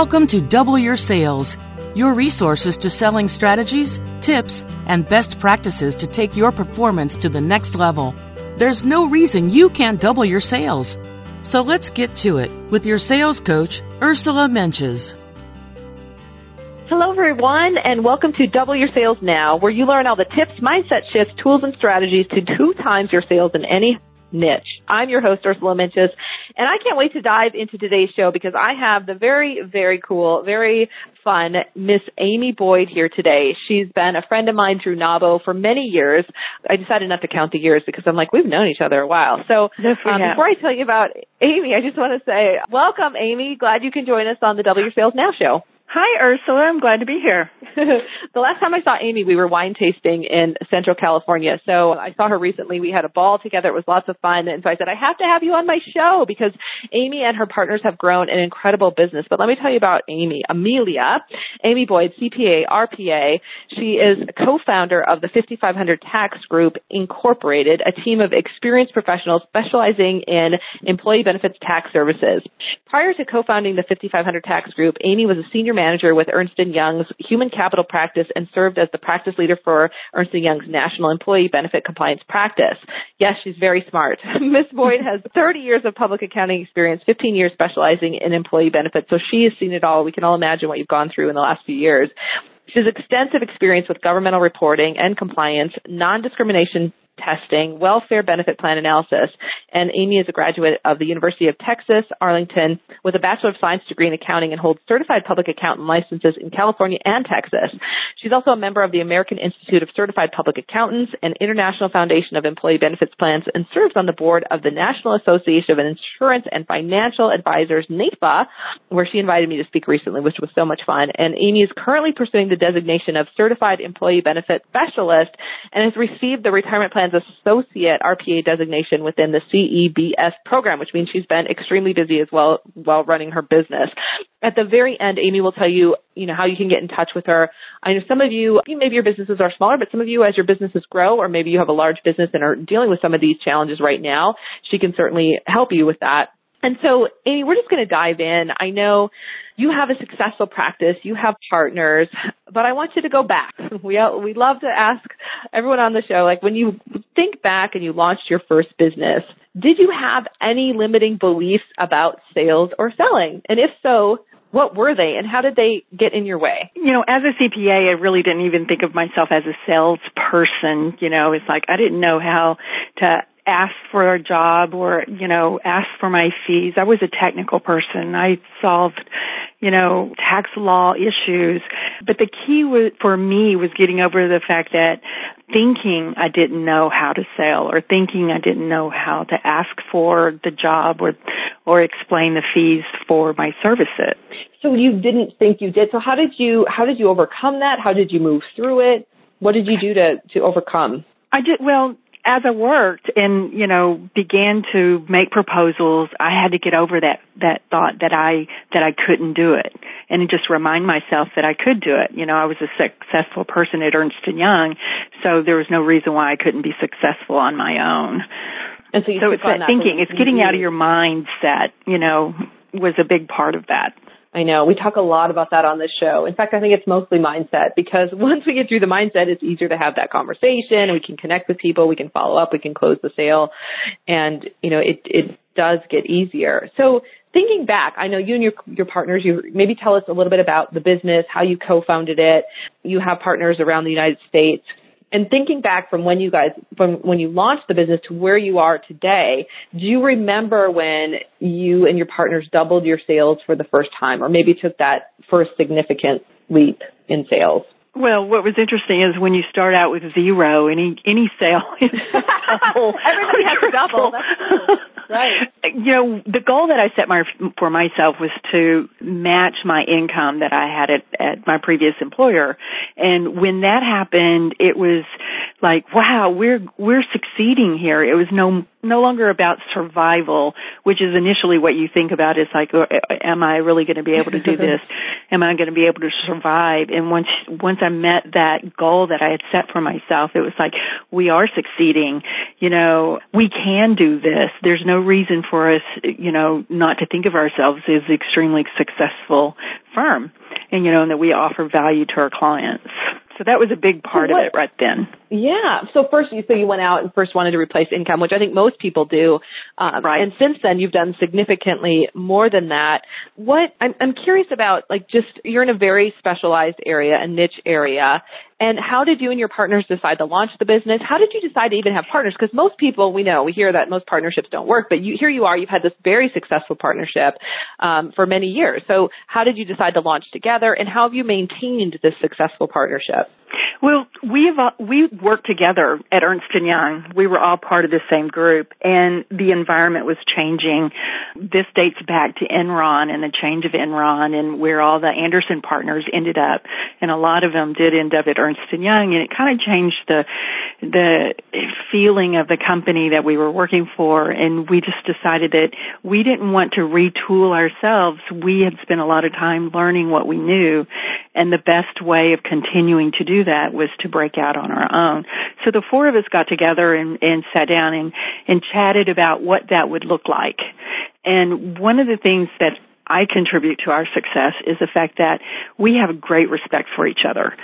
Welcome to Double Your Sales, your resources to selling strategies, tips, and best practices to take your performance to the next level. There's no reason you can't double your sales. So let's get to it with your sales coach, Ursula Mentjes. Hello, everyone, and welcome to Double Your Sales Now, where you learn all the tips, mindset shifts, tools, and strategies to two times your sales in any niche. I'm your host, Ursula Mentjes, and I can't wait to dive into today's show because I have the very, very cool, very fun Miss Amy Boyd here today. She's been a friend of mine through NAWBO for many years. I decided not to count the years because I'm like, we've known each other a while. So um, before I tell you about Amy, I just want to say welcome, Amy. Glad you can join us on the Double Your Sales Now show. Hi, Ursula. I'm glad to be here. the last time I saw Amy, we were wine tasting in Central California. So I saw her recently. We had a ball together. It was lots of fun. And so I said, I have to have you on my show because Amy and her partners have grown an incredible business. But let me tell you about Amy. Amelia, Amy Boyd, CPA, RPA. She is co-founder of the 5500 Tax Group Incorporated, a team of experienced professionals specializing in employee benefits tax services. Prior to co-founding the 5500 Tax Group, Amy was a senior manager with Ernst & Young's human capital practice and served as the practice leader for Ernst & Young's national employee benefit compliance practice. Yes, she's very smart. Ms. Boyd has 30 years of public accounting experience, 15 years specializing in employee benefits. So she has seen it all. We can all imagine what you've gone through in the last few years. She has extensive experience with governmental reporting and compliance, non-discrimination testing, welfare benefit plan analysis. And Amy is a graduate of the University of Texas, Arlington, with a Bachelor of Science degree in accounting and holds certified public accountant licenses in California and Texas. She's also a member of the American Institute of Certified Public Accountants and International Foundation of Employee Benefits Plans and serves on the board of the National Association of Insurance and Financial Advisors, NAIFA, where she invited me to speak recently, which was so much fun. And Amy is currently pursuing the designation of Certified Employee Benefit Specialist and has received the Retirement Plan associate RPA designation within the CEBS program, which means she's been extremely busy as well while running her business. At the very end, Amy will tell you, you know, how you can get in touch with her. I know some of you, maybe your businesses are smaller, but some of you, as your businesses grow, or maybe you have a large business and are dealing with some of these challenges right now, she can certainly help you with that. And so, Amy, we're just going to dive in. I know you have a successful practice, you have partners, but I want you to go back. We we love to ask everyone on the show, like when you think back and you launched your first business, did you have any limiting beliefs about sales or selling? And if so, what were they and how did they get in your way? You know, as a CPA, I really didn't even think of myself as a salesperson. You know, it's like I didn't know how to ask for a job or, you know, ask for my fees. I was a technical person. I solved, you know, tax law issues. But the key was, for me was getting over the fact that thinking I didn't know how to sell or thinking I didn't know how to ask for the job or, or explain the fees for my services. So you didn't think you did. So how did you, how did you overcome that? How did you move through it? What did you do to, to overcome? I did, well, as I worked and, you know, began to make proposals, I had to get over that, that thought that I, that I couldn't do it and just remind myself that I could do it. You know, I was a successful person at Ernst and Young, so there was no reason why I couldn't be successful on my own. And so, so it's that thinking, it's getting out of your mindset, you know, was a big part of that. I know. We talk a lot about that on this show. In fact, I think it's mostly mindset because once we get through the mindset, it's easier to have that conversation. We can connect with people. We can follow up. We can close the sale. And, you know, it, it does get easier. So thinking back, I know you and your, your partners, you maybe tell us a little bit about the business, how you co-founded it. You have partners around the United States and thinking back from when you guys from when you launched the business to where you are today do you remember when you and your partners doubled your sales for the first time or maybe took that first significant leap in sales well, what was interesting is when you start out with zero, any any sale is double. Everybody has to double. Right. You know, the goal that I set my, for myself was to match my income that I had at, at my previous employer, and when that happened, it was like, wow, we're we're succeeding here. It was no no longer about survival, which is initially what you think about is like, oh, am I really going to be able to do this? am I going to be able to survive? And once once I met that goal that I had set for myself, it was like, we are succeeding. You know, we can do this. There's no reason for us, you know, not to think of ourselves as extremely successful firm, and you know, and that we offer value to our clients. So that was a big part so what, of it right then. Yeah. So first, you so you went out and first wanted to replace income, which I think most people do. Um, right. And since then, you've done significantly more than that. What I'm, I'm curious about, like, just you're in a very specialized area, a niche area, and how did you and your partners decide to launch the business? How did you decide to even have partners? Because most people, we know, we hear that most partnerships don't work, but you, here you are, you've had this very successful partnership um, for many years. So how did you decide to launch together, and how have you maintained this successful partnership? Well, we've uh, we worked together at Ernst and Young. We were all part of the same group, and the environment was changing. This dates back to Enron and the change of Enron, and where all the Andersen partners ended up, and a lot of them did end up at Ernst and Young, and it kind of changed the the feeling of the company that we were working for, and we just decided that we didn't want to retool ourselves. We had spent a lot of time learning what we knew, and the best way of continuing to do that was to break out on our own. So the four of us got together and, and sat down and, and chatted about what that would look like. And one of the things that I contribute to our success is the fact that we have great respect for each other.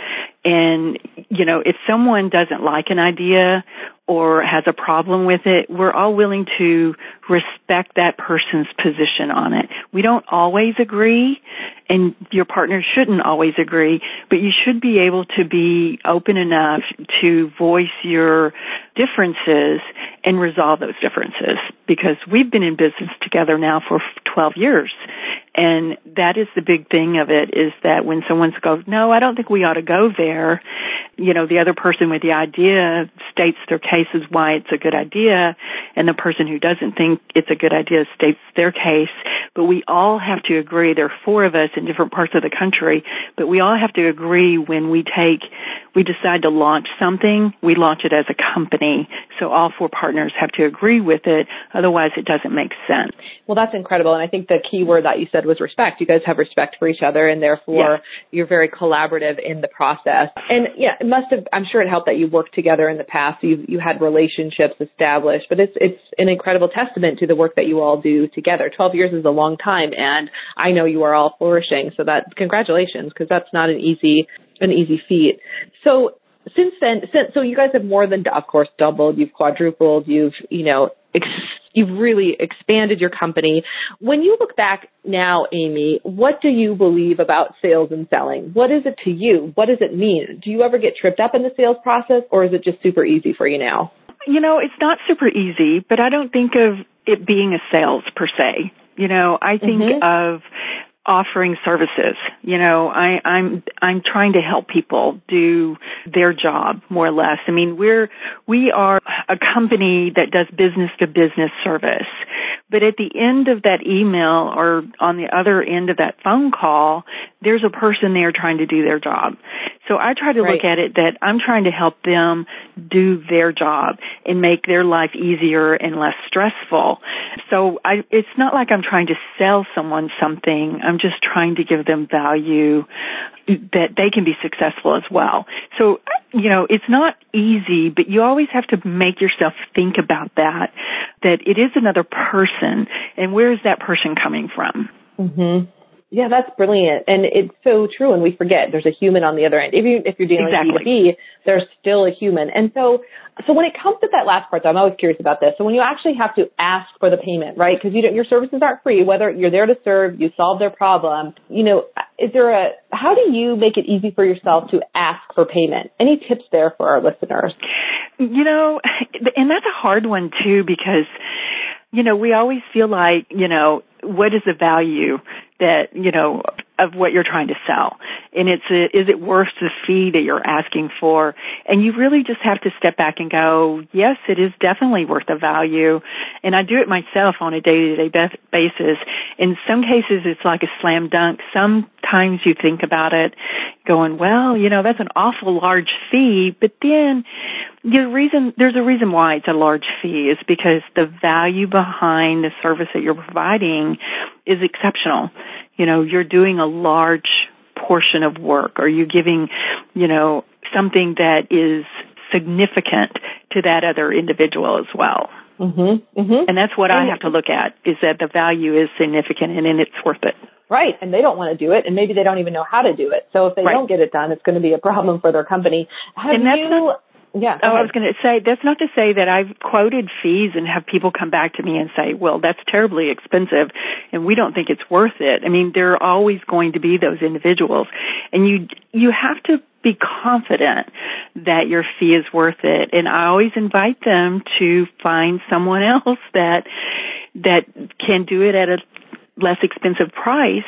And, you know, if someone doesn't like an idea or has a problem with it, we're all willing to respect that person's position on it. We don't always agree, and your partner shouldn't always agree, but you should be able to be open enough to voice your differences and resolve those differences because we've been in business together now for 12 years. And that is the big thing of it is that when someone goes, no, I don't think we ought to go there, you know, the other person with the idea states their case as why it's a good idea, and the person who doesn't think it's a good idea states their case. But we all have to agree. There are four of us in different parts of the country, but we all have to agree when we take, we decide to launch something, we launch it as a company. So all four partners have to agree with it. Otherwise, it doesn't make sense. Well, that's incredible. And I think the key word that you said was respect. You guys have respect for each other, and therefore you're very collaborative in the process. And yeah, it must have. I'm sure it helped that you worked together in the past. You you had relationships established, but it's it's an incredible testament to the work that you all do together. Twelve years is a long time, and I know you are all flourishing. So that congratulations, because that's not an easy an easy feat. So since then, since, so you guys have more than, of course, doubled, you've quadrupled, you've, you know, you've really expanded your company. When you look back now, Amy, what do you believe about sales and selling? What is it to you? What does it mean? Do you ever get tripped up in the sales process or is it just super easy for you now? You know, it's not super easy, but I don't think of it being a sales per se. You know, I think mm-hmm. of offering services. You know, I, I'm I'm trying to help people do their job more or less. I mean, we're we are a company that does business to business service. But at the end of that email or on the other end of that phone call, there's a person there trying to do their job. So I try to right. look at it that I'm trying to help them do their job and make their life easier and less stressful. So I, it's not like I'm trying to sell someone something. I'm just trying to give them value that they can be successful as well. So, you know, it's not easy, but you always have to make yourself think about that, that it is another person and where is that person coming from? Mhm. Yeah, that's brilliant. And it's so true. And we forget there's a human on the other end. If you, if you're dealing exactly. with B2B, there's still a human. And so, so when it comes to that last part, though, I'm always curious about this. So when you actually have to ask for the payment, right? Because you don't, your services aren't free, whether you're there to serve, you solve their problem, you know, is there a, how do you make it easy for yourself to ask for payment? Any tips there for our listeners? You know, and that's a hard one too because, you know, we always feel like, you know, what is the value that you know of what you're trying to sell. And it's a, is it worth the fee that you're asking for? And you really just have to step back and go yes it is definitely worth the value. And i do it myself on a day to day basis. In some cases it's like a slam dunk. Sometimes you think about it going well you know that's an awful large fee. But then the reason there's a reason why it's a large fee is because the value behind the service that you're providing is exceptional. You know, you're doing a large portion of work or you're giving, you know, something that is significant to that other individual as well. Mm-hmm, mm-hmm. And that's what I have to look at is that the value is significant and, and it's worth it. Right. And they don't want to do it and maybe they don't even know how to do it. So if they right. don't get it done, it's going to be a problem for their company. Have and that's you, not, yeah. Oh, I was going to say that's not to say that I've quoted fees and have people come back to me and say, "Well, that's terribly expensive, and we don't think it's worth it." I mean, there are always going to be those individuals, and you you have to be confident that your fee is worth it. And I always invite them to find someone else that that can do it at a less expensive price.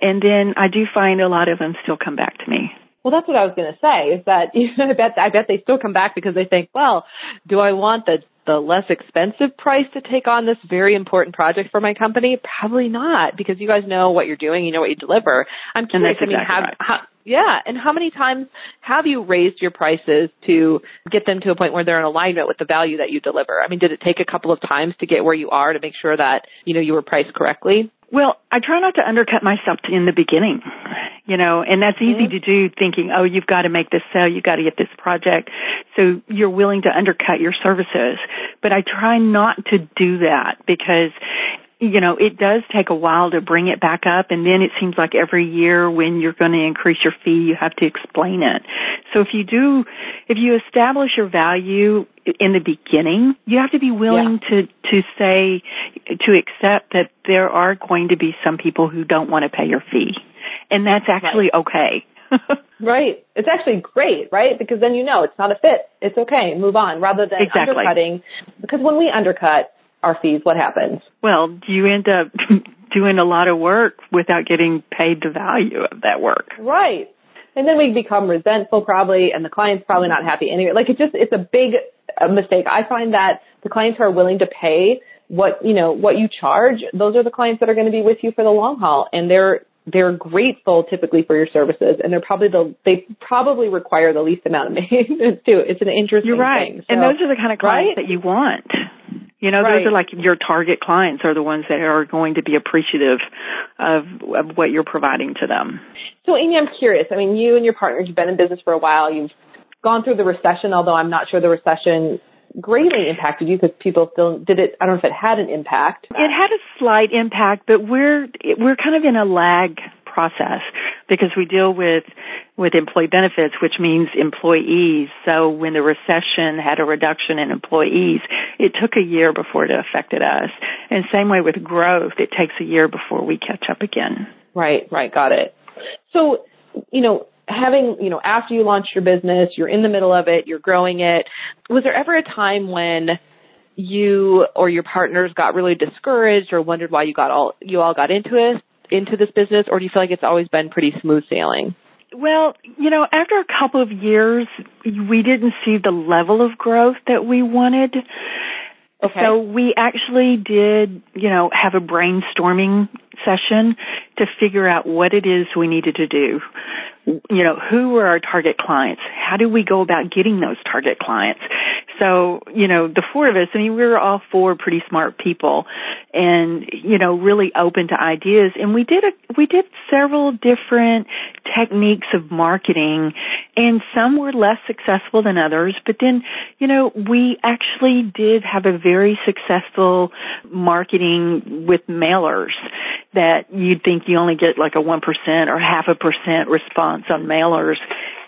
And then I do find a lot of them still come back to me. Well, that's what I was going to say. Is that you know, I bet I bet they still come back because they think, well, do I want the the less expensive price to take on this very important project for my company? Probably not, because you guys know what you're doing, you know what you deliver. I'm curious. I mean, have, right. how, yeah, and how many times have you raised your prices to get them to a point where they're in alignment with the value that you deliver? I mean, did it take a couple of times to get where you are to make sure that you know you were priced correctly? Well, I try not to undercut myself in the beginning, you know, and that's easy mm-hmm. to do thinking, oh, you've got to make this sale, you've got to get this project. So you're willing to undercut your services. But I try not to do that because you know, it does take a while to bring it back up and then it seems like every year when you're going to increase your fee, you have to explain it. So if you do, if you establish your value in the beginning, you have to be willing yeah. to, to say, to accept that there are going to be some people who don't want to pay your fee. And that's actually right. okay. right. It's actually great, right? Because then you know it's not a fit. It's okay. Move on rather than exactly. undercutting. Because when we undercut, our fees, what happens? Well, you end up doing a lot of work without getting paid the value of that work. Right. And then we become resentful probably and the client's probably not happy anyway. Like it just, it's a big uh, mistake. I find that the clients who are willing to pay what, you know, what you charge, those are the clients that are going to be with you for the long haul and they're, they're grateful typically for your services and they're probably the, they probably require the least amount of maintenance too. It's an interesting You're right. Thing. So, and those are the kind of clients right? that you want. You know, right. those are like your target clients are the ones that are going to be appreciative of, of what you're providing to them. So Amy, I'm curious. I mean, you and your partner, you've been in business for a while. You've gone through the recession, although I'm not sure the recession greatly impacted you because people still did it. I don't know if it had an impact. It had a slight impact, but we're we're kind of in a lag process because we deal with with employee benefits, which means employees. So when the recession had a reduction in employees, it took a year before it affected us. And same way with growth, it takes a year before we catch up again. Right, right, got it. So, you know, having, you know, after you launched your business, you're in the middle of it, you're growing it. Was there ever a time when you or your partners got really discouraged or wondered why you got all you all got into it into this business or do you feel like it's always been pretty smooth sailing? Well, you know, after a couple of years, we didn't see the level of growth that we wanted. Okay. So we actually did, you know, have a brainstorming session to figure out what it is we needed to do you know, who were our target clients? How do we go about getting those target clients? So, you know, the four of us, I mean, we were all four pretty smart people and, you know, really open to ideas. And we did a, we did several different techniques of marketing and some were less successful than others. But then, you know, we actually did have a very successful marketing with mailers. That you'd think you only get like a 1% or half a percent response on mailers.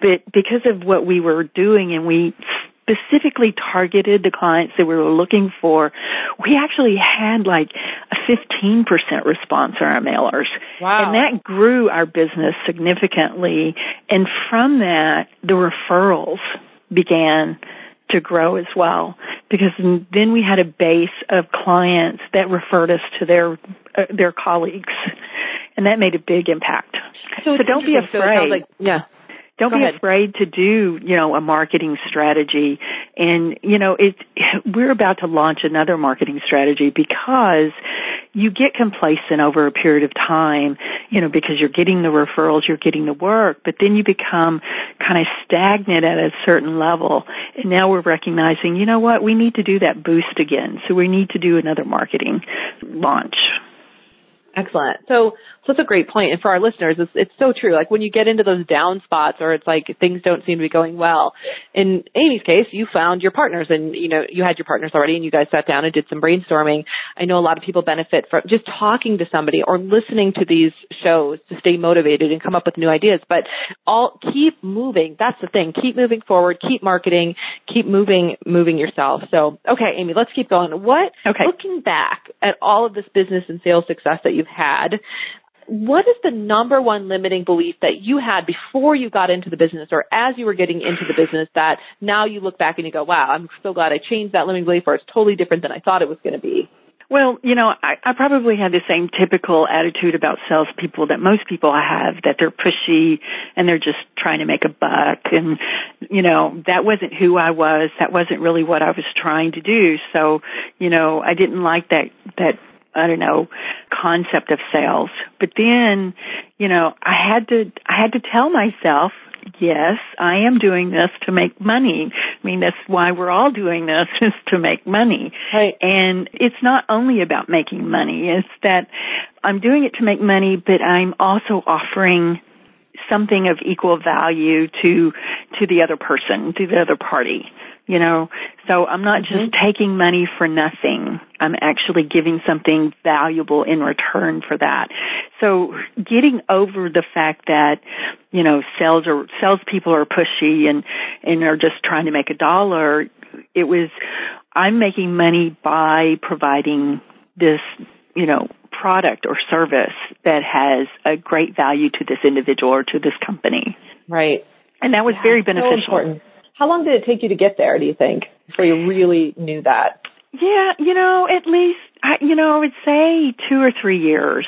But because of what we were doing and we specifically targeted the clients that we were looking for, we actually had like a 15% response on our mailers. Wow. And that grew our business significantly. And from that, the referrals began to grow as well because then we had a base of clients that referred us to their uh, their colleagues and that made a big impact. So, so don't be afraid. So like, yeah. Don't Go be ahead. afraid to do, you know, a marketing strategy. And, you know, it, we're about to launch another marketing strategy because you get complacent over a period of time, you know, because you're getting the referrals, you're getting the work, but then you become kind of stagnant at a certain level. And now we're recognizing, you know what, we need to do that boost again. So we need to do another marketing launch. Excellent. So, so that's a great point. And for our listeners, it's, it's so true. Like when you get into those down spots or it's like things don't seem to be going well. In Amy's case, you found your partners and, you know, you had your partners already and you guys sat down and did some brainstorming. I know a lot of people benefit from just talking to somebody or listening to these shows to stay motivated and come up with new ideas. But all keep moving. That's the thing. Keep moving forward. Keep marketing. Keep moving, moving yourself. So, okay, Amy, let's keep going. What, Okay. looking back at all of this business and sales success that you've had, what is the number one limiting belief that you had before you got into the business or as you were getting into the business that now you look back and you go, wow, I'm so glad I changed that limiting belief or it's totally different than I thought it was going to be? Well, you know, I, I probably had the same typical attitude about salespeople that most people have, that they're pushy and they're just trying to make a buck. And, you know, that wasn't who I was. That wasn't really what I was trying to do. So, you know, I didn't like that, that, I don't know, concept of sales. But then, you know, I had to, I had to tell myself, yes, I am doing this to make money. I mean, that's why we're all doing this is to make money. Right. And it's not only about making money. It's that I'm doing it to make money, but I'm also offering something of equal value to to the other person, to the other party. You know, so I'm not just mm-hmm. taking money for nothing. I'm actually giving something valuable in return for that. So getting over the fact that, you know, sales are, salespeople are pushy and, and are just trying to make a dollar, it was, I'm making money by providing this, you know, product or service that has a great value to this individual or to this company. Right. And that was Yeah, very so beneficial. important. How long did it take you to get there, do you think, before you really knew that? Yeah, you know, at least I, you know, I would say two or three years.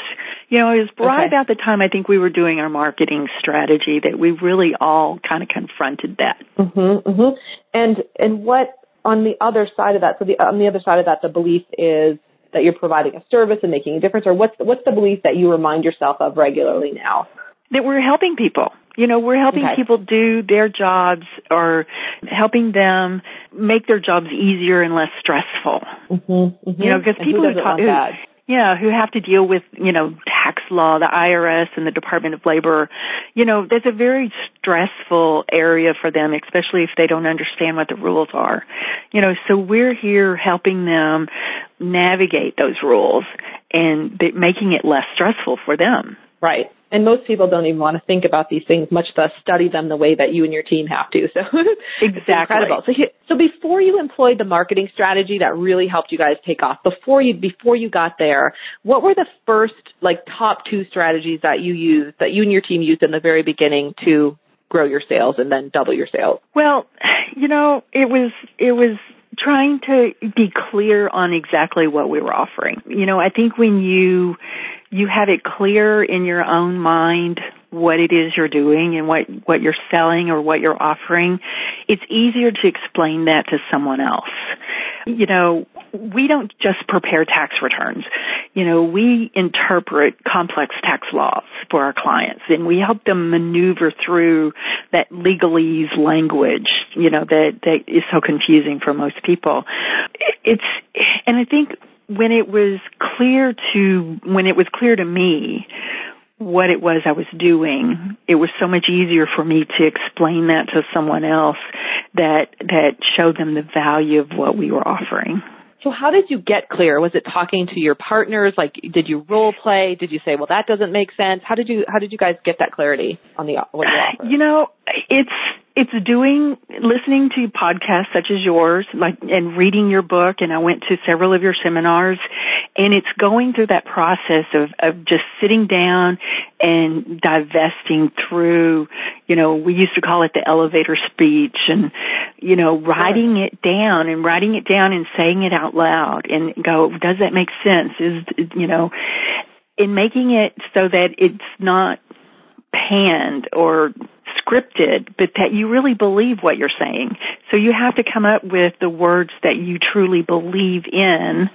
You know, it was right Okay. about the time I think we were doing our marketing strategy that we really all kind of confronted that. Mm-hmm, hmm And and what on the other side of that? So the on the other side of that, the belief is that you're providing a service and making a difference, or what's what's the belief that you remind yourself of regularly now? That we're helping people. You know, we're helping Okay. people do their jobs or helping them make their jobs easier and less stressful. Mm-hmm, You know, because people who who talk, who, yeah, who have to deal with, you know, tax law, the IRS and the Department of Labor, you know, that's a very stressful area for them, especially if they don't understand what the rules are. You know, so we're here helping them navigate those rules and making it less stressful for them. Right. And most people don't even want to think about these things, much less study them the way that you and your team have to. So Exactly. incredible. So, so before you employed the marketing strategy that really helped you guys take off, before you before you got there, what were the first like top two strategies that you used that you and your team used in the very beginning to grow your sales and then double your sales? Well, you know, it was it was trying to be clear on exactly what we were offering. You know, I think when you you have it clear in your own mind what it is you're doing and what what you're selling or what you're offering, it's easier to explain that to someone else. You know, we don't just prepare tax returns. You know, we interpret complex tax laws for our clients and we help them maneuver through that legalese language, you know, that, that is so confusing for most people. It's, and I think when it was clear to, when it was clear to me what it was I was doing, it was so much easier for me to explain that to someone else that, that showed them the value of what we were offering. So how did you get clear? Was it talking to your partners? Like, did you role play? Did you say, well, that doesn't make sense? How did you, how did you guys get that clarity on the, what you offer? You know, it's, it's doing listening to podcasts such as yours like and reading your book and I went to several of your seminars and it's going through that process of of just sitting down and divesting through you know we used to call it the elevator speech and you know writing it down and writing it down and saying it out loud and go does that make sense? Is you know in making it so that it's not panned or scripted, but that you really believe what you're saying. So you have to come up with the words that you truly believe in,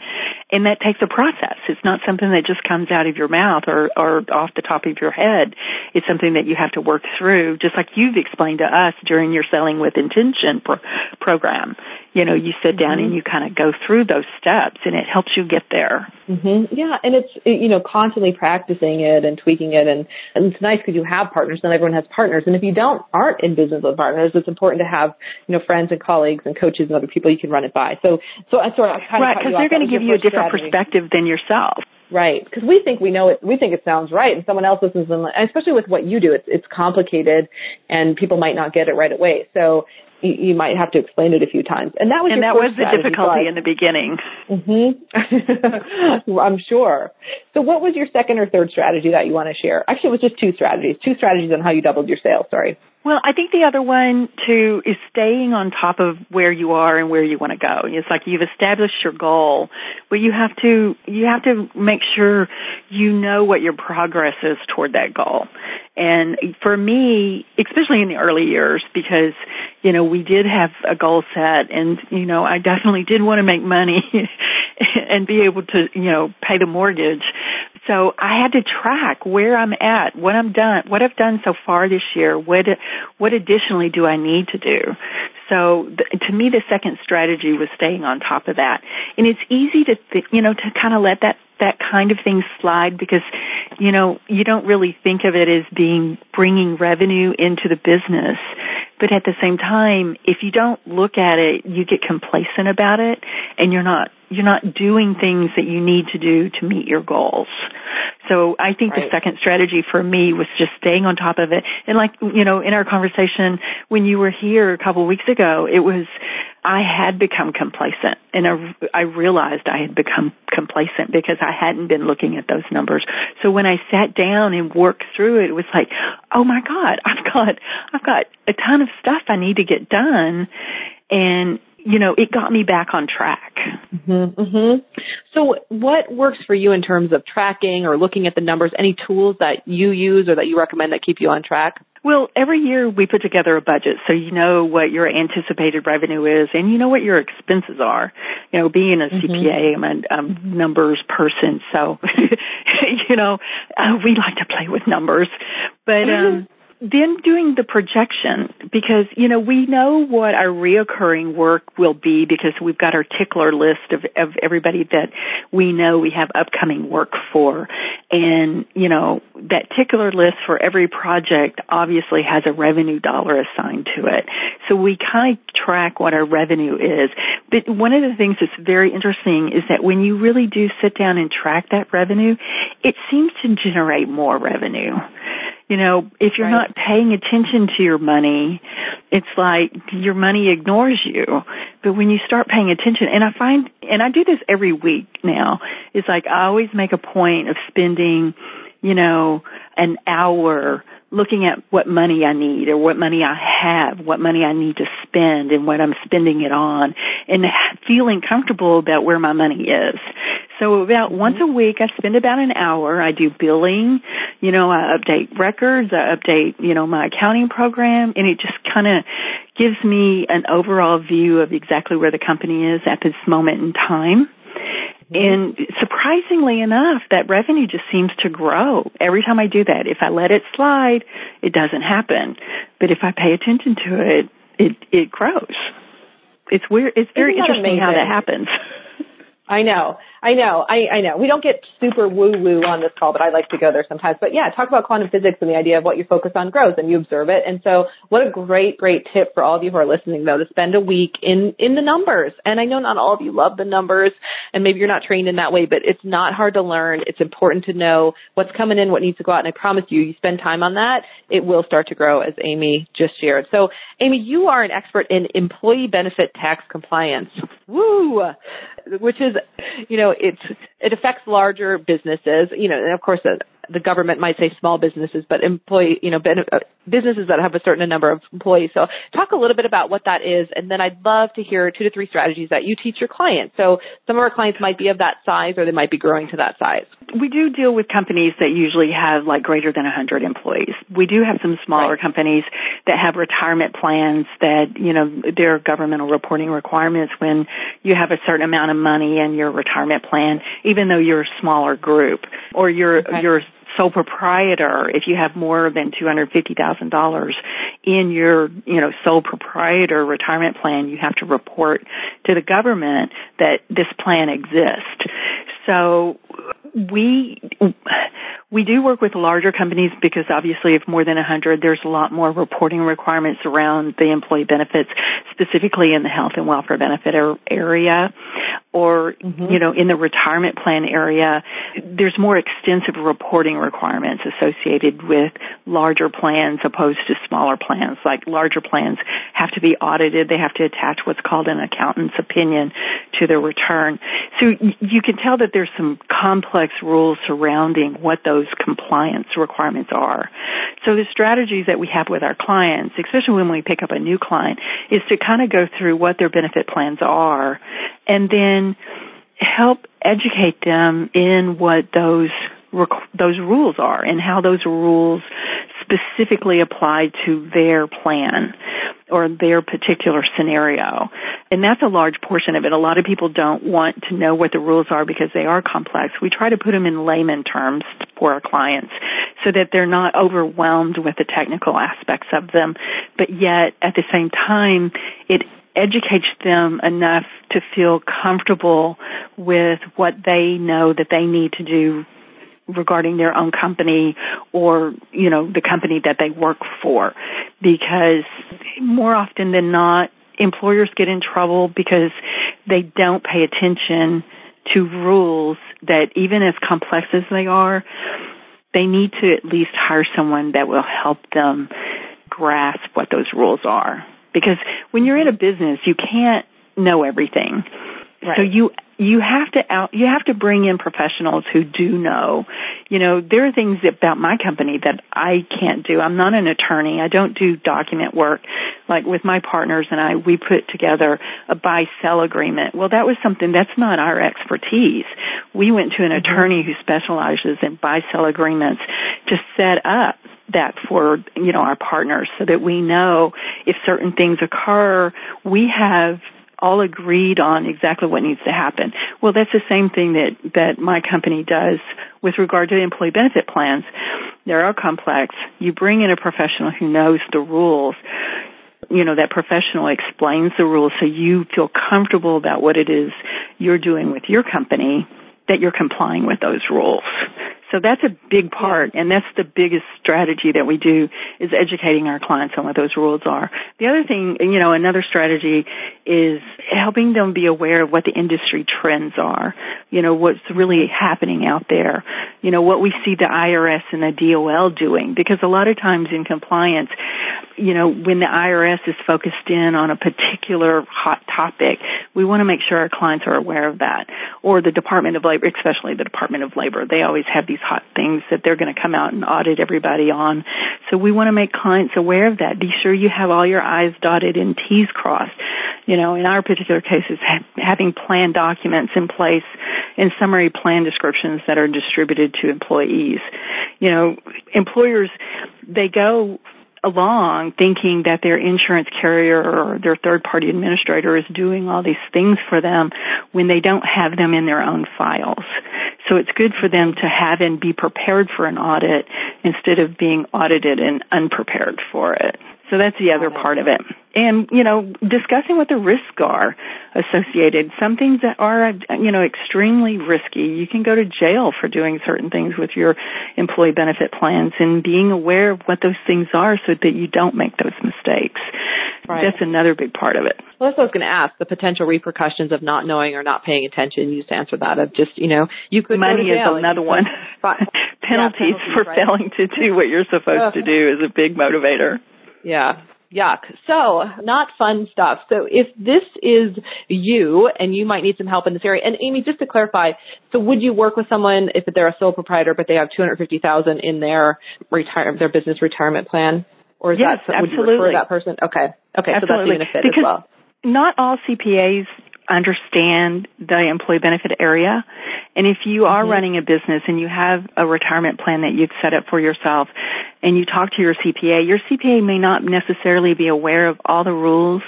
and that takes a process. It's not something that just comes out of your mouth or, or off the top of your head. It's something that you have to work through, just like you've explained to us during your Selling with Intention pro- program. You know, you sit down mm-hmm. and you kind of go through those steps, and it helps you get there. Mm-hmm. Yeah, and it's you know constantly practicing it and tweaking it, and, and it's nice because you have partners. Not everyone has partners, and if you don't aren't in business with partners, it's important to have you know friends and colleagues and coaches and other people you can run it by. So so I sort of kind right because they're going to give you a different strategy. perspective than yourself. Right, because we think we know it, we think it sounds right, and someone else listens, and especially with what you do, it's it's complicated, and people might not get it right away. So you, you might have to explain it a few times. And that was and that was the difficulty in the beginning. Mm-hmm. I'm sure. So what was your second or third strategy that you want to share? Actually, it was just two strategies. Two strategies on how you doubled your sales. Sorry. Well, I think the other one too is staying on top of where you are and where you want to go. It's like you've established your goal, but you have to you have to make sure you know what your progress is toward that goal. And for me, especially in the early years, because you know we did have a goal set, and you know I definitely did want to make money and be able to you know pay the mortgage. So I had to track where I'm at, what I'm done, what I've done so far this year, what what additionally do I need to do. So the, to me, the second strategy was staying on top of that, and it's easy to th- you know to kind of let that that kind of thing slide because you know you don't really think of it as being bringing revenue into the business but at the same time if you don't look at it you get complacent about it and you're not you're not doing things that you need to do to meet your goals so I think right. the second strategy for me was just staying on top of it. And like, you know, in our conversation when you were here a couple of weeks ago, it was, I had become complacent and I, I realized I had become complacent because I hadn't been looking at those numbers. So when I sat down and worked through it, it was like, oh my God, I've got, I've got a ton of stuff I need to get done. And you know, it got me back on track. Mm-hmm, mm-hmm. So, what works for you in terms of tracking or looking at the numbers? Any tools that you use or that you recommend that keep you on track? Well, every year we put together a budget so you know what your anticipated revenue is and you know what your expenses are. You know, being a mm-hmm. CPA, I'm a um, numbers person, so you know, uh, we like to play with numbers. But um then doing the projection because you know we know what our reoccurring work will be because we've got our tickler list of, of everybody that we know we have upcoming work for. And you know that tickler list for every project obviously has a revenue dollar assigned to it. So we kind of track what our revenue is. But one of the things that's very interesting is that when you really do sit down and track that revenue it seems to generate more revenue you know, if you're right. not paying attention to your money, it's like your money ignores you. But when you start paying attention, and I find, and I do this every week now, it's like I always make a point of spending, you know, an hour looking at what money I need or what money I have, what money I need to spend and what I'm spending it on and feeling comfortable about where my money is. So about mm-hmm. once a week I spend about an hour. I do billing, you know, I update records, I update, you know, my accounting program and it just kind of gives me an overall view of exactly where the company is at this moment in time. And surprisingly enough, that revenue just seems to grow every time I do that. If I let it slide, it doesn't happen. But if I pay attention to it, it, it grows. It's weird. It's very interesting how that happens. I know. I know. I, I know. We don't get super woo woo on this call, but I like to go there sometimes. But yeah, talk about quantum physics and the idea of what you focus on grows and you observe it. And so what a great, great tip for all of you who are listening though to spend a week in, in the numbers. And I know not all of you love the numbers and maybe you're not trained in that way, but it's not hard to learn. It's important to know what's coming in, what needs to go out. And I promise you, you spend time on that, it will start to grow as Amy just shared. So Amy, you are an expert in employee benefit tax compliance. Woo! Which is, you know, it's, it affects larger businesses, you know, and of course, uh, the government might say small businesses, but employee, you know, uh, businesses that have a certain number of employees. So talk a little bit about what that is. And then I'd love to hear two to three strategies that you teach your clients. So some of our clients might be of that size or they might be growing to that size. We do deal with companies that usually have like greater than 100 employees. We do have some smaller right. companies that have retirement plans that, you know, there are governmental reporting requirements when you have a certain amount of money in your retirement plan, even though you're a smaller group or you're, okay. you're sole proprietor, if you have more than $250,000 in your, you know, sole proprietor retirement plan, you have to report to the government that this plan exists. So we we do work with larger companies because obviously if more than 100 there's a lot more reporting requirements around the employee benefits specifically in the health and welfare benefit area or mm-hmm. you know in the retirement plan area there's more extensive reporting requirements associated with larger plans opposed to smaller plans. Like larger plans have to be audited. They have to attach what's called an accountant's opinion to their return. So you can tell that there's some complex rules surrounding what those compliance requirements are. So the strategies that we have with our clients especially when we pick up a new client is to kind of go through what their benefit plans are and then help educate them in what those those rules are and how those rules specifically apply to their plan or their particular scenario. And that's a large portion of it. A lot of people don't want to know what the rules are because they are complex. We try to put them in layman terms for our clients so that they're not overwhelmed with the technical aspects of them, but yet at the same time, it educates them enough to feel comfortable with what they know that they need to do regarding their own company or, you know, the company that they work for. Because more often than not, employers get in trouble because they don't pay attention to rules that even as complex as they are, they need to at least hire someone that will help them grasp what those rules are. Because when you're in a business, you can't know everything. Right. So you you have to out you have to bring in professionals who do know. You know, there are things about my company that I can't do. I'm not an attorney. I don't do document work. Like with my partners and I, we put together a buy sell agreement. Well, that was something that's not our expertise. We went to an mm-hmm. attorney who specializes in buy sell agreements to set up that for you know our partners so that we know if certain things occur we have all agreed on exactly what needs to happen. Well, that's the same thing that, that my company does with regard to employee benefit plans. They are all complex. You bring in a professional who knows the rules. You know, that professional explains the rules so you feel comfortable about what it is you're doing with your company, that you're complying with those rules. So that's a big part, and that's the biggest strategy that we do is educating our clients on what those rules are. The other thing, you know, another strategy is helping them be aware of what the industry trends are. You know, what's really happening out there. You know, what we see the IRS and the DOL doing, because a lot of times in compliance, you know, when the IRS is focused in on a particular hot topic, we want to make sure our clients are aware of that. Or the Department of Labor, especially the Department of Labor, they always have these hot things that they're going to come out and audit everybody on. So we want to make clients aware of that. Be sure you have all your I's dotted and T's crossed. You know, in our particular cases, having plan documents in place and summary plan descriptions that are distributed to employees. You know, employers, they go along thinking that their insurance carrier or their third party administrator is doing all these things for them when they don't have them in their own files. So it's good for them to have and be prepared for an audit instead of being audited and unprepared for it. So that's the other part of it. And, you know, discussing what the risks are associated. Some things that are, you know, extremely risky. You can go to jail for doing certain things with your employee benefit plans and being aware of what those things are so that you don't make those mistakes. Right. That's another big part of it. Well, that's what I was going to ask. The potential repercussions of not knowing or not paying attention. You just answered that of just, you know, you could money is another one. penalties, yeah, penalties, for right. failing to do what you're supposed to do is a big motivator. Yeah, yuck. So, not fun stuff. So, if this is you and you might need some help in this area, and Amy, just to clarify, so would you work with someone if they're a sole proprietor but they have 250,000 in their retire their business retirement plan? Or is yes, that, would absolutely. you refer that person? Okay. Okay, absolutely. so that's even a fit because as well. Not all CPAs understand the employee benefit area. And if you are mm-hmm. running a business and you have a retirement plan that you've set up for yourself and you talk to your CPA, your CPA may not necessarily be aware of all the rules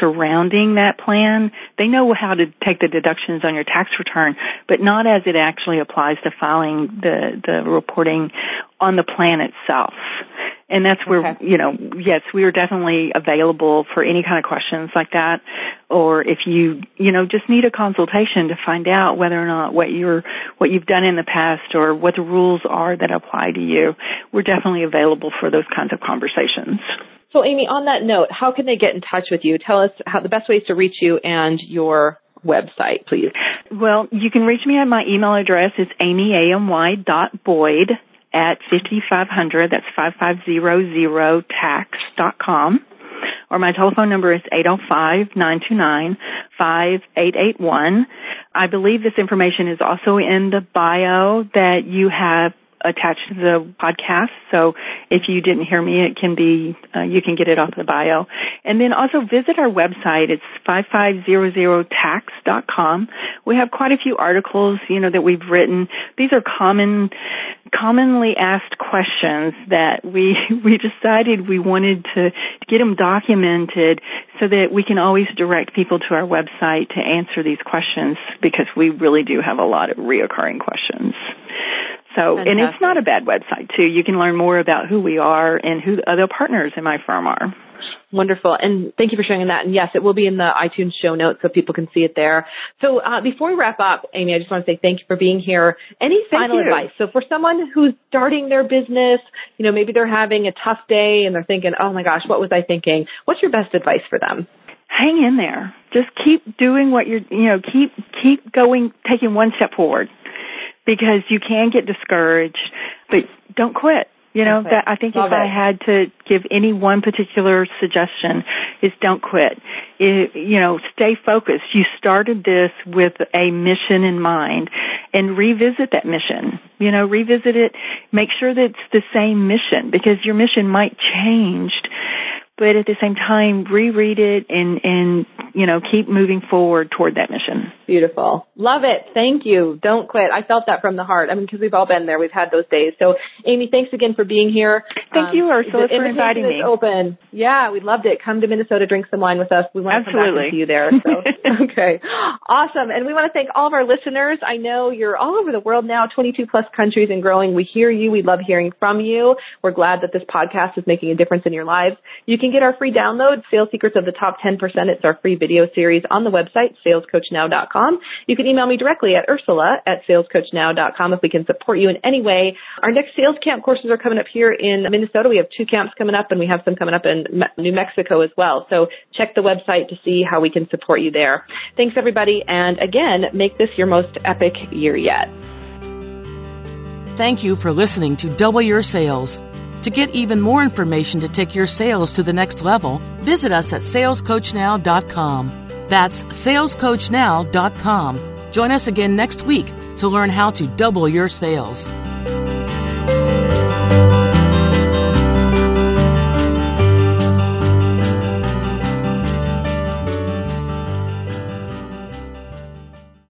surrounding that plan. They know how to take the deductions on your tax return, but not as it actually applies to filing the, the reporting on the plan itself. And that's where, okay. you know, yes, we are definitely available for any kind of questions like that. Or if you, you know, just need a consultation to find out whether or not what you're, what you've done in the past or what the rules are that apply to you, we're definitely available for those kinds of conversations. So Amy, on that note, how can they get in touch with you? Tell us how the best ways to reach you and your website, please. Well, you can reach me at my email address. It's amyamy.boyd at 5500, that's 5500tax.com. Or my telephone number is 805-929-5881. I believe this information is also in the bio that you have attached to the podcast. So if you didn't hear me, it can be, uh, you can get it off the bio. And then also visit our website. It's 5500tax.com. We have quite a few articles, you know, that we've written. These are common, commonly asked questions that we, we decided we wanted to get them documented so that we can always direct people to our website to answer these questions because we really do have a lot of reoccurring questions. So, Fantastic. and it's not a bad website too. You can learn more about who we are and who the other partners in my firm are. Wonderful. And thank you for sharing that. And yes, it will be in the iTunes show notes so people can see it there. So uh, before we wrap up, Amy, I just want to say thank you for being here. Any final advice? So for someone who's starting their business, you know, maybe they're having a tough day and they're thinking, oh my gosh, what was I thinking? What's your best advice for them? Hang in there. Just keep doing what you're, you know, keep, keep going, taking one step forward because you can get discouraged, but don't quit. You know, that I think Love if it. I had to give any one particular suggestion is don't quit. It, you know, stay focused. You started this with a mission in mind and revisit that mission. You know, revisit it, make sure that it's the same mission because your mission might change but at the same time reread it and and you know keep moving forward toward that mission. Beautiful. Love it. Thank you. Don't quit. I felt that from the heart. I mean because we've all been there. We've had those days. So amy thanks again for being here. Thank um, you ursula for inviting me. open. Yeah we loved it. Come to minnesota drink some wine with us. We want Absolutely. to come back and see you there so. Okay. Awesome. And we want to thank all of our listeners. I know you're all over the world now 22 plus countries and growing. We hear you. We love hearing from you. We're glad that this podcast is making a difference in your lives. You can get our free download, Sales Secrets of the Top 10%. It's our free video series on the website, salescoachnow.com. You can email me directly at ursula at salescoachnow.com if we can support you in any way. Our next sales camp courses are coming up here in Minnesota. We have two camps coming up and we have some coming up in New Mexico as well. So check the website to see how we can support you there. Thanks everybody. And again, make this your most epic year yet. Thank you for listening to Double Your Sales. To get even more information to take your sales to the next level, visit us at salescoachnow.com. That's salescoachnow.com. Join us again next week to learn how to double your sales.